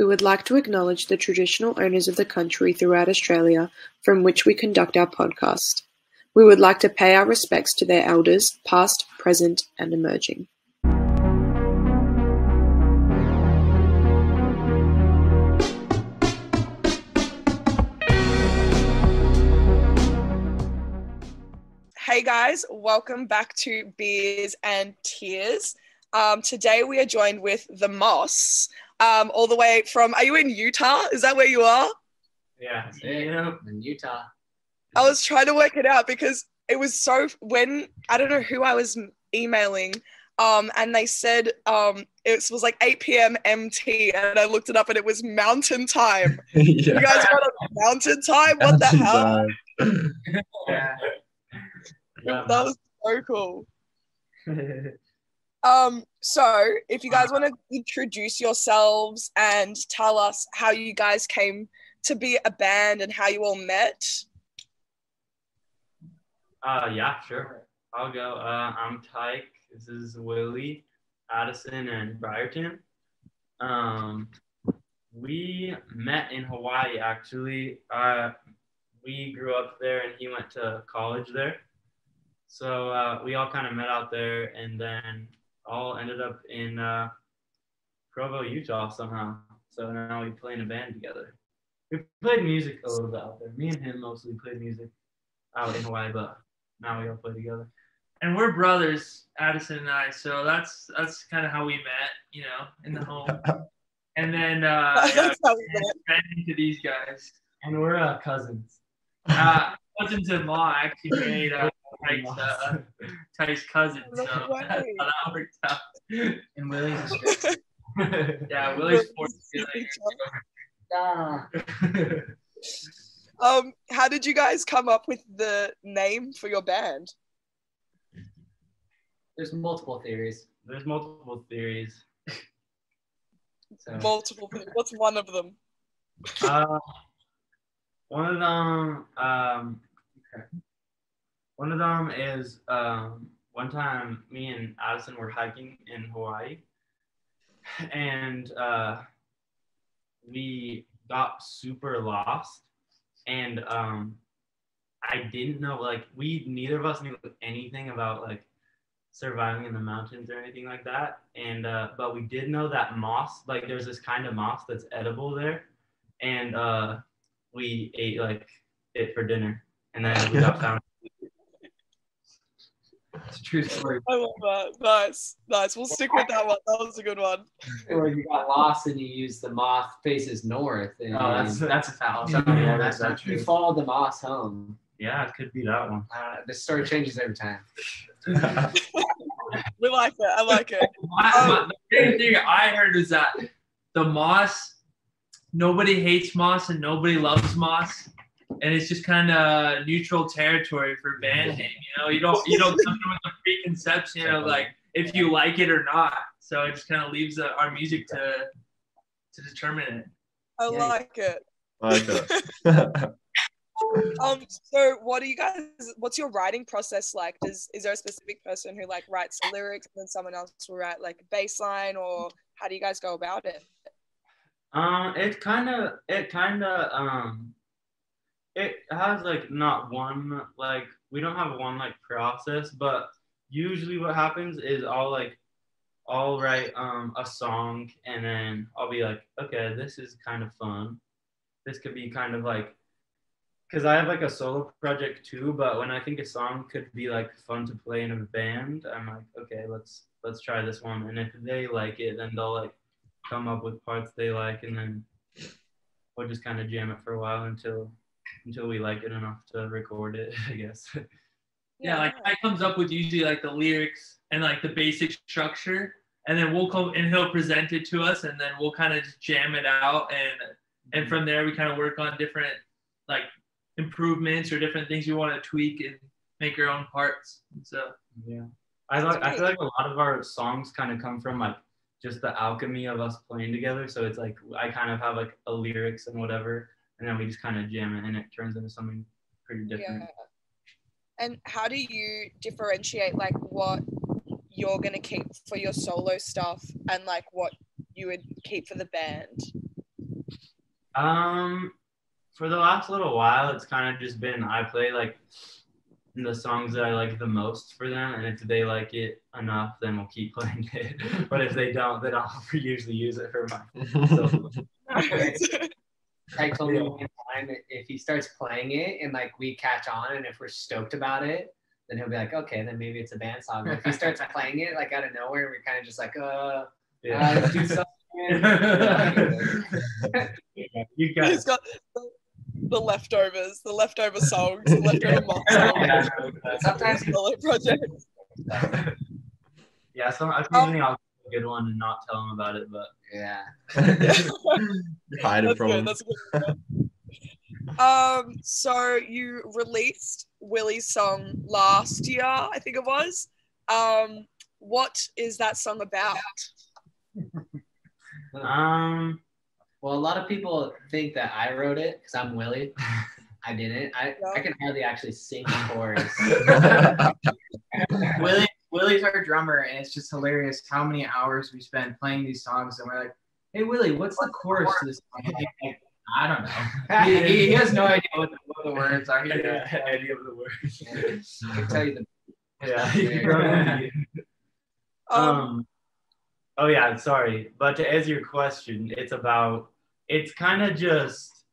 We would like to acknowledge the traditional owners of the country throughout Australia from which we conduct our podcast. We would like to pay our respects to their elders, past, present, and emerging. Hey guys, welcome back to Beers and Tears. Um, today we are joined with the Moss, um, all the way from. Are you in Utah? Is that where you are? Yeah, yeah, in Utah. I was trying to work it out because it was so when I don't know who I was emailing, um, and they said um, it was like 8 p.m. MT, and I looked it up and it was Mountain Time. yeah. You guys got a Mountain Time? What the hell? yeah. That was so cool. Um, so if you guys want to introduce yourselves and tell us how you guys came to be a band and how you all met. Uh, yeah, sure. I'll go. Uh, I'm Tyke. This is Willie, Addison, and Briarton. Um, we met in Hawaii actually. Uh, we grew up there, and he went to college there. So uh, we all kind of met out there, and then all ended up in uh, Provo, Utah somehow. So now we play in a band together. We played music a little bit out there. Me and him mostly played music out in Hawaii, but now we all play together. and we're brothers, Addison and I. So that's that's kind of how we met, you know, in the home. And then uh, yeah, That's how we met. ran into these guys. And we're uh, cousins. Uh, cousins in law actually made uh, Tyke's, uh, Tyke's cousin. So No way. that's how that worked out. and Willie's Yeah, Willie's fourth Um, how did you guys come up with the name for your band? There's multiple theories. There's multiple theories. So, Multiple. things. What's one of them? uh, one of them, um, okay. One of them is um, one time me and Addison were hiking in Hawaii, and uh, we got super lost, and um, I didn't know like we neither of us knew anything about like surviving in the mountains or anything like that, and uh, but we did know that moss like there's this kind of moss that's edible there, and uh, we ate like it for dinner, and then we got found. It's a true story. I love that. Nice, nice. We'll stick with that one. That was a good one. Or you got lost and you used the moth faces north. And Oh, that's that's a fallacy. Yeah, Yeah, that's not true. you true. followed the moss home. Yeah, it could be that one. Uh, the story changes every time. We like it. I like it. My, my, the main thing I heard is that the moss, nobody hates moss and nobody loves moss, and it's just kind of neutral territory for band name. You know, you don't you don't come in with a preconception of like if you like it or not. So it just kind of leaves uh, our music to to determine it. I like it. I like it. Um. So, what do you guys? What's your writing process like? Does is there a specific person who like writes the lyrics, and then someone else will write like a bass line, or how do you guys go about it? Um, it kind of, it kind of, um, it has like not one like we don't have one like process, but usually what happens is I'll like I'll write um a song and then I'll be like, okay, this is kind of fun. This could be kind of like because I have like a solo project too, but when I think a song could be like fun to play in a band, I'm like, okay, let's let's try this one. And if they like it, then they'll like come up with parts they like, and then we'll just kind of jam it for a while until until we like it enough to record it, I guess. Yeah, like I comes up with usually like the lyrics and like the basic structure, and then we'll come and he'll present it to us, and then we'll kind of just jam it out, and and mm-hmm. from there we kind of work on different like improvements or different things you want to tweak and make your own parts. And so Yeah. I like I feel like a lot of our songs kind of come from like just the alchemy of us playing together. So it's like I kind of have like a lyrics and whatever, and then we just kind of jam it, and it turns into something pretty different. Yeah. And how do you differentiate like what you're gonna keep for your solo stuff and like what you would keep for the band? Um, for the last little while, it's kind of just been I play like the songs that I like the most for them, and if they like it enough, then we'll keep playing it. but if they don't, then I'll usually use it for my. solo. Craig told me one time that if he starts playing it and like we catch on and if we're stoked about it, then he'll be like, okay, then maybe it's a band song. But if he starts playing it like out of nowhere, we're kind of just like, uh, uh let's do something. you guys. He's got the, the leftovers, the leftover songs, the leftover mock songs. Sometimes he Solo project. yeah, so occasionally I'll do a good one and not tell them about it, but yeah. Hide it That's from good. him. Um, so you released Willie's song last year, I think it was. Um, what is that song about? um, Well, a lot of people think that I wrote it because I'm Willie. I didn't. I, I can hardly actually sing the chorus. Willie Willie's our drummer, and it's just hilarious how many hours we spend playing these songs, and we're like, "Hey Willie, what's the chorus to this song?" Like, I don't know. He, he, he has no idea what the, what the words are. He yeah, any of the words. I can tell you the Yeah, you probably do. Um, Um, oh yeah, sorry, but to answer your question, it's about. It's kind of just.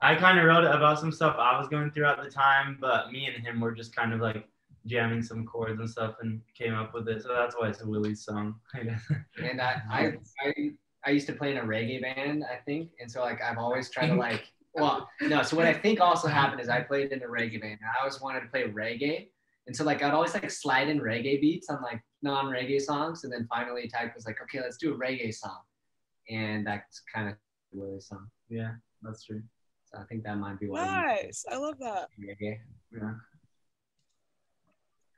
I kind of wrote it about some stuff I was going through at the time, but me and him were just kind of like jamming some chords and stuff and came up with it. So that's why it's a Willie's song. I guess. and I, I I I used to play in a reggae band, I think, and so like I've always tried to like well no. So what I think also happened is I played in a reggae band. I always wanted to play reggae, and so like I'd always like slide in reggae beats on like non-reggae songs, and then finally Tyke was like, okay, let's do a reggae song, and that's kind of Willie's song. yeah, that's true. So I think that might be why. nice. I love that. Reggae. Yeah.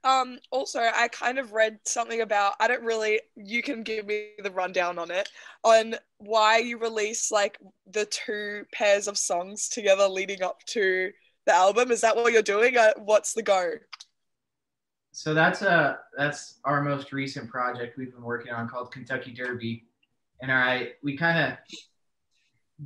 Um, also, I kind of read something about, I don't really, you can give me the rundown on it, on why you release like the two pairs of songs together leading up to the album. Is that what you're doing? Uh, what's the go? So that's a that's our most recent project we've been working on called Kentucky Derby, and I we kind of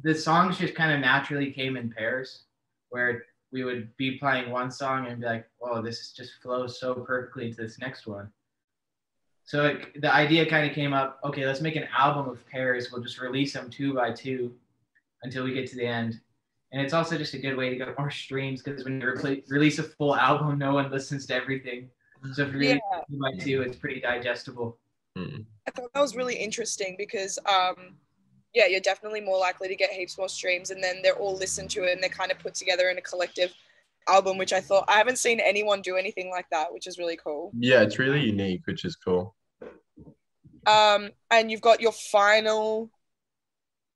the songs just kind of naturally came in pairs, where we would be playing one song and be like, "Whoa, this is just flows so perfectly into this next one." So it, the idea kind of came up. Okay, let's make an album of pairs. We'll just release them two by two until we get to the end. And it's also just a good way to get more streams because when you repla- release a full album, no one listens to everything. So if you release Yeah. two by two, it's pretty digestible. Mm. I thought that was really interesting because, um, yeah, you're definitely more likely to get heaps more streams, and then they're all listened to and they're kind of put together in a collective album, which I thought I haven't seen anyone do anything like that, which is really cool. Yeah, it's really unique, which is cool. Um, and you've got your final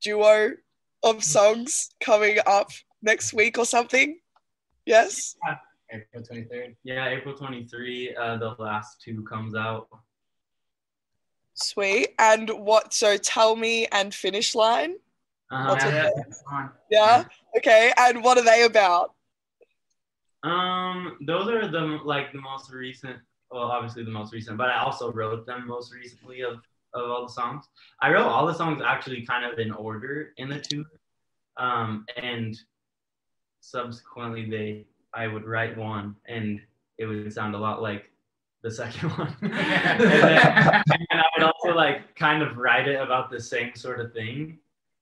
duo of songs coming up next week or something. Yes. April 23rd. Yeah, April 23, uh, the last two comes out. Sweet. And what? So tell me and finish line. What's it Yeah. Yeah. Okay. And what are they about? Um, those are the like the most recent. Well, obviously the most recent, but I also wrote them most recently of of all the songs. I wrote all the songs actually kind of in order in the two, um, and subsequently they I would write one and it would sound a lot like the second one, and, then, and I would also like kind of write it about the same sort of thing,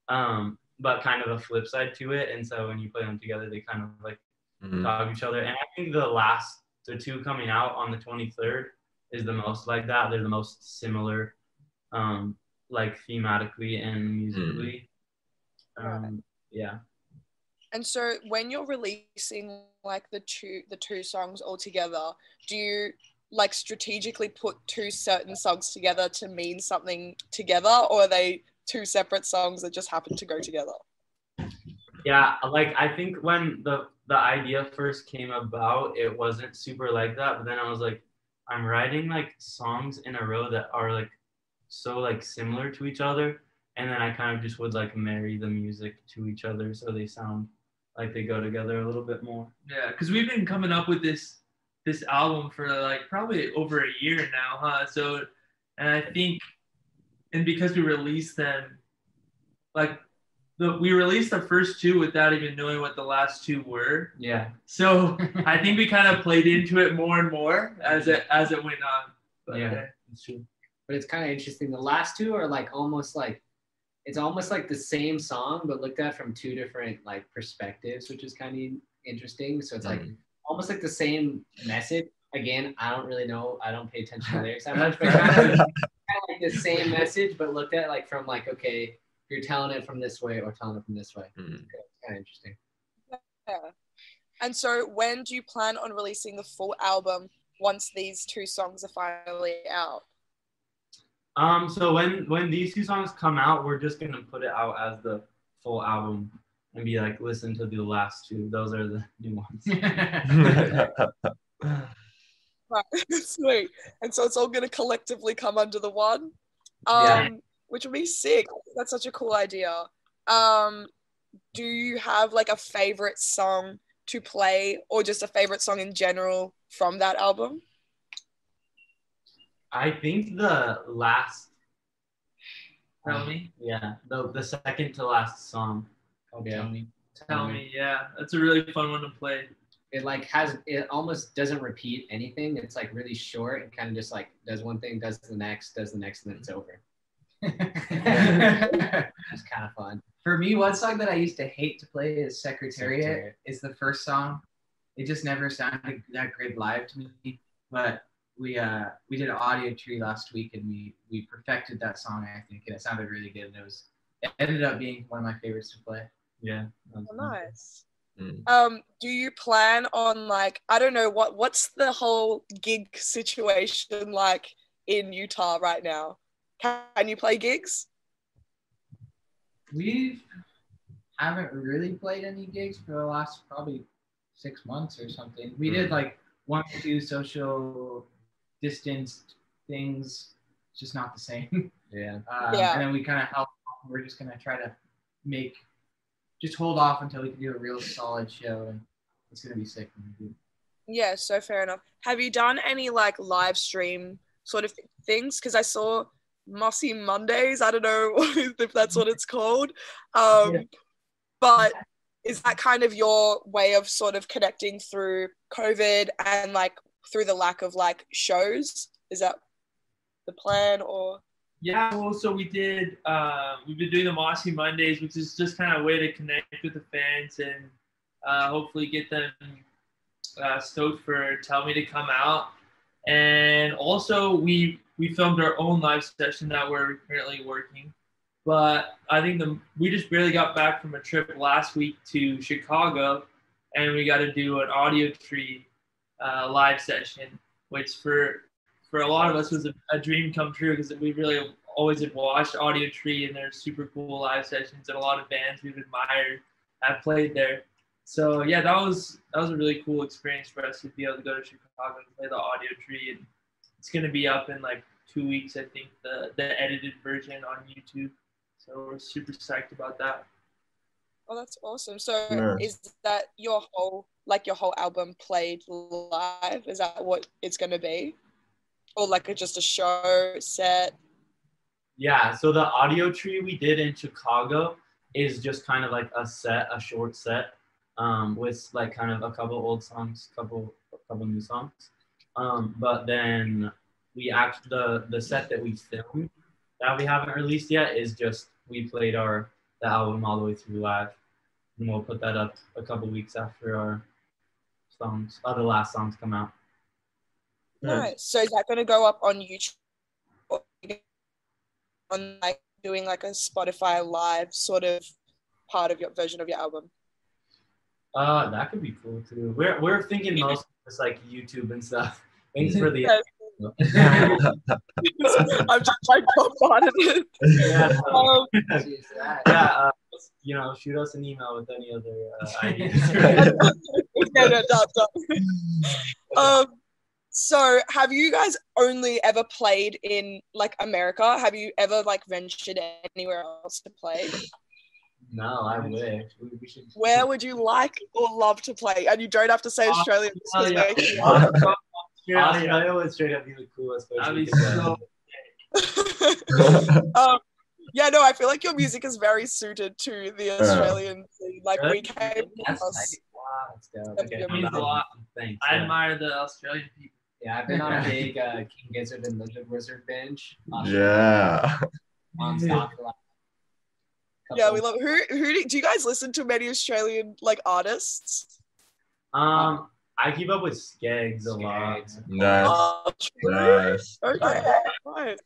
um, but kind of a flip side to it. And so when you play them together, they kind of like Mhm. dog each other. And I think the last, the two coming out on the 23rd is the most like that. They're the most similar, um, like thematically and musically. Um, yeah. And so when you're releasing like the two the two songs all together, do you like strategically put two certain songs together to mean something together, or are they two separate songs that just happen to go together? Yeah, like I think when the the idea first came about, it wasn't super like that. But then I was like, I'm writing like songs in a row that are like so like similar to each other, and then I kind of just would like marry the music to each other so they sound like they go together a little bit more. Yeah, because we've been coming up with this this album for like probably over a year now, huh? So, and I think, and because we released them, like the we released the first two without even knowing what the last two were. Yeah. So I think we kind of played into it more and more as it as it went on. But Yeah. yeah, it's true. but it's kind of interesting. The last two are like almost like it's almost like the same song, but looked at from two different like perspectives, which is kind of interesting. So it's like Mhm. Almost like the same message. Again, I don't really know. I don't pay attention to lyrics that much, That's but fair. kind of, kind of like the same message, but looked at like from like okay, you're telling it from this way or telling it from this way. Mhm. It's kind of interesting. Yeah. And so, when do you plan on releasing the full album once these two songs are finally out? Um, so when when these two songs come out, we're just gonna put it out as the full album and be like, listen to the last two. Those are the new ones. Right. Sweet. And so it's all going to collectively come under the one, um, Yeah. which would be sick. That's such a cool idea. Um, do you have like a favorite song to play or just a favorite song in general from that album? I think the last, Tell me. yeah, the the second to last song. Called Tell Me. Tell me. Yeah, that's a really fun one to play. It like has it almost doesn't repeat anything. It's like really short. and kind of just like does one thing, does the next, does the next, and then it's over. It's kind of fun. For me, one song that I used to hate to play is Secretariat. Secretariat. Is the first song. It just never sounded that great live to me. But we uh we did an Audiotree last week and we we perfected that song I think and it sounded really good and it was it ended up being one of my favorites to play. Yeah. Oh, nice. Mm. Um, do you plan on like I don't know what what's the whole gig situation like in Utah right now? Can you play gigs? We haven't really played any gigs for the last probably six months or something. We did like one or two social distanced things, it's just not the same. Yeah. Um, Yeah. And then we kind of held. We're just gonna try to make, just hold off until we can do a real solid show, and it's gonna be sick when we do. Yeah, so fair enough. Have you done any like live stream sort of things? Because I saw Mossy Mondays. I don't know if that's what it's called. Um, Yeah. But is that kind of your way of sort of connecting through COVID and like through the lack of like shows? Is that the plan or? Yeah, well, so we did. Uh, we've been doing the Mossy Mondays, which is just kind of a way to connect with the fans and uh, hopefully get them uh, stoked for Tell Me to come out. And also, we we filmed our own live session that we're currently working. But I think the we just barely got back from a trip last week to Chicago, and we got to do an Audiotree uh, live session, which for for a lot of us was a, a dream come true because we really always had watched Audiotree and their super cool live sessions and a lot of bands we've admired have played there. So yeah, that was that was a really cool experience for us to be able to go to Chicago and play the Audio Tree and it's gonna be up in like two weeks, I think, the the edited version on YouTube. So we're super psyched about that. Oh, that's awesome. So Nice. is that your whole like your whole album played live? Is that what it's gonna be? Or like a, just a show set? Yeah, so the Audiotree we did in Chicago is just kind of like a set, a short set, um, with like kind of a couple old songs, couple a couple new songs. Um, but then we act the the set that we filmed that we haven't released yet is just we played our the album all the way through live, and we'll put that up a couple weeks after our songs, other last songs come out. Nice. So is that gonna go up on YouTube? Or on like doing like a Spotify live sort of part of your version of your album? Uh, that could be cool too. We're we're thinking most just like YouTube and stuff. Thanks for the. I'm just like bombarded. yeah, um, yeah. Uh, you know, shoot us an email with any other uh, ideas. no, no, done, done. Um, so have you guys only ever played in like America? Have you ever like ventured anywhere else to play? no, I wish we, we should. Where would you like or love to play? And you don't have to say Australia. Oh, yeah. because Yeah. Australia would straight up be the coolest. That'd be so um, Yeah, no, I feel like your music is very suited to the Australian scene. Like we Really? came across. tight. Wow, that's dope. That's Okay, good. means a lot. I admire the Australian people. Yeah, I've been on a big uh, King Gizzard and Lizard Wizard binge. Yeah. Non-stop for like Yeah, we love. Who who do, do you guys listen to? Many Australian like artists. Um, I keep up with Skegss a lot. Nice. Oh, Nice. okay, right.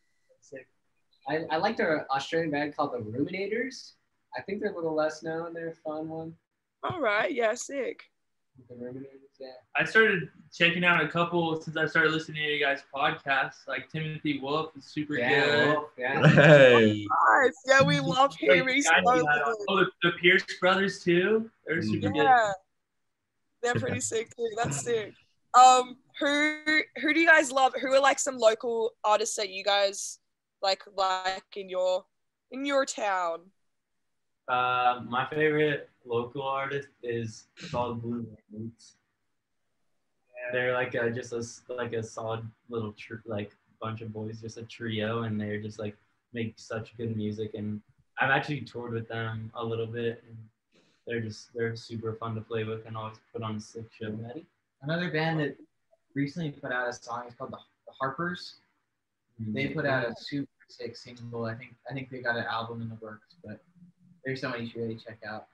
I, I like their Australian band called the Ruminators. I think they're a little less known. They're a fun one. All right, yeah, sick. The Ruminators, yeah. I started checking out a couple since I started listening to you guys' podcasts. Like Timothy Wolf is super Yeah, good. Wolf, yeah. Hey. Nice. Yeah, we love hearing Like, Oh, the, the Pierce brothers too. They're super good. Yeah, they're pretty sick too. That's sick. Um, who who do you guys love? Who are like some local artists that you guys like like in your in your town? Uh, my favorite local artist is called Blue Roots. They're like a, just a like a solid little tr- like bunch of boys, just a trio, and they're just like make such good music. And I've actually toured with them a little bit, and they're just they're super fun to play with, and always put on a sick show. Another band that recently put out a song is called the, the Harpers. They put out a super sick single. I think I think they got an album in the works, but there's somebody you should really check out.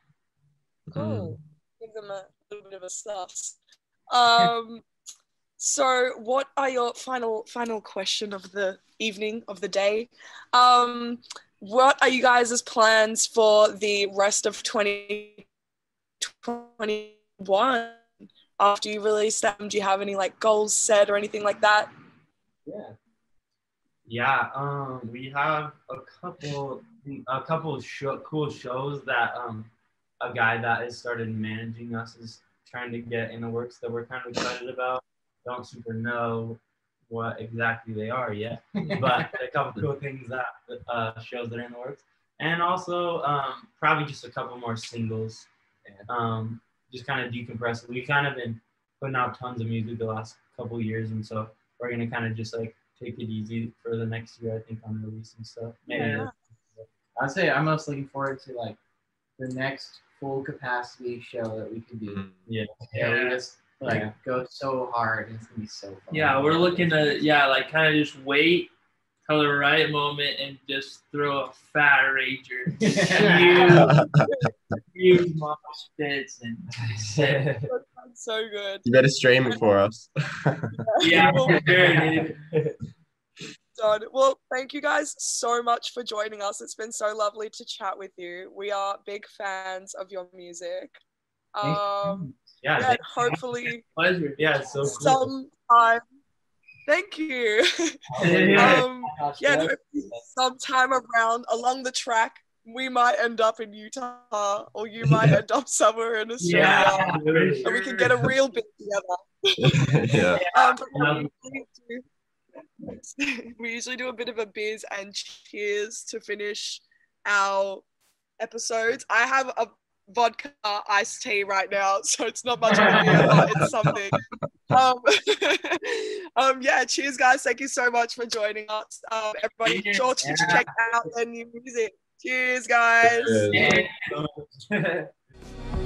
Cool. Give them a little bit of a stuffs. Um, so what are your final final question of the evening of the day? Um, what are you guys' plans for the rest of 2021 after you release them? Do you have any like goals set or anything like that? Yeah. Yeah, um, we have a couple, a couple show, cool shows that um, a guy that has started managing us is trying to get in the works that we're kind of excited about. Don't super know what exactly they are yet, but a couple cool things that uh, shows that are in the works, and also um, probably just a couple more singles. Um, just kind of decompress. We've kind of been putting out tons of music the last couple years, and so we're gonna kind of just like take it easy for the next year. I think on releasing stuff. Maybe. Yeah. I'd say I'm most looking forward to like the next full capacity show that we can do. Mm-hmm. Yeah. Yeah, we just like Yeah. go so hard. It's gonna be so fun. Yeah, we're looking to yeah, like kind of just wait till the right moment and just throw a fat rager, huge, huge mosh pits and That sounds so good. You better stream it for us. yeah, for sure, dude. Done. Well, thank you guys so much for joining us. It's been so lovely to chat with you. We are big fans of your music. Um, Yeah. yeah, hopefully pleasure. Yeah. It's so cool. sometime. Thank you. Um, yeah, hopefully sometime around along the track, we might end up in Utah, or you might end up somewhere in Australia, Yeah, for and we can get a real bit together. yeah. Um, Yeah. we, usually do, we usually do a bit of a biz and cheers to finish our episodes. I have a vodka iced tea right now, so it's not much of a beer, but it's something. Um, um, yeah, cheers, guys. Thank you so much for joining us. Um, everybody, sure to check out their new music. Cheers, guys. Cheers.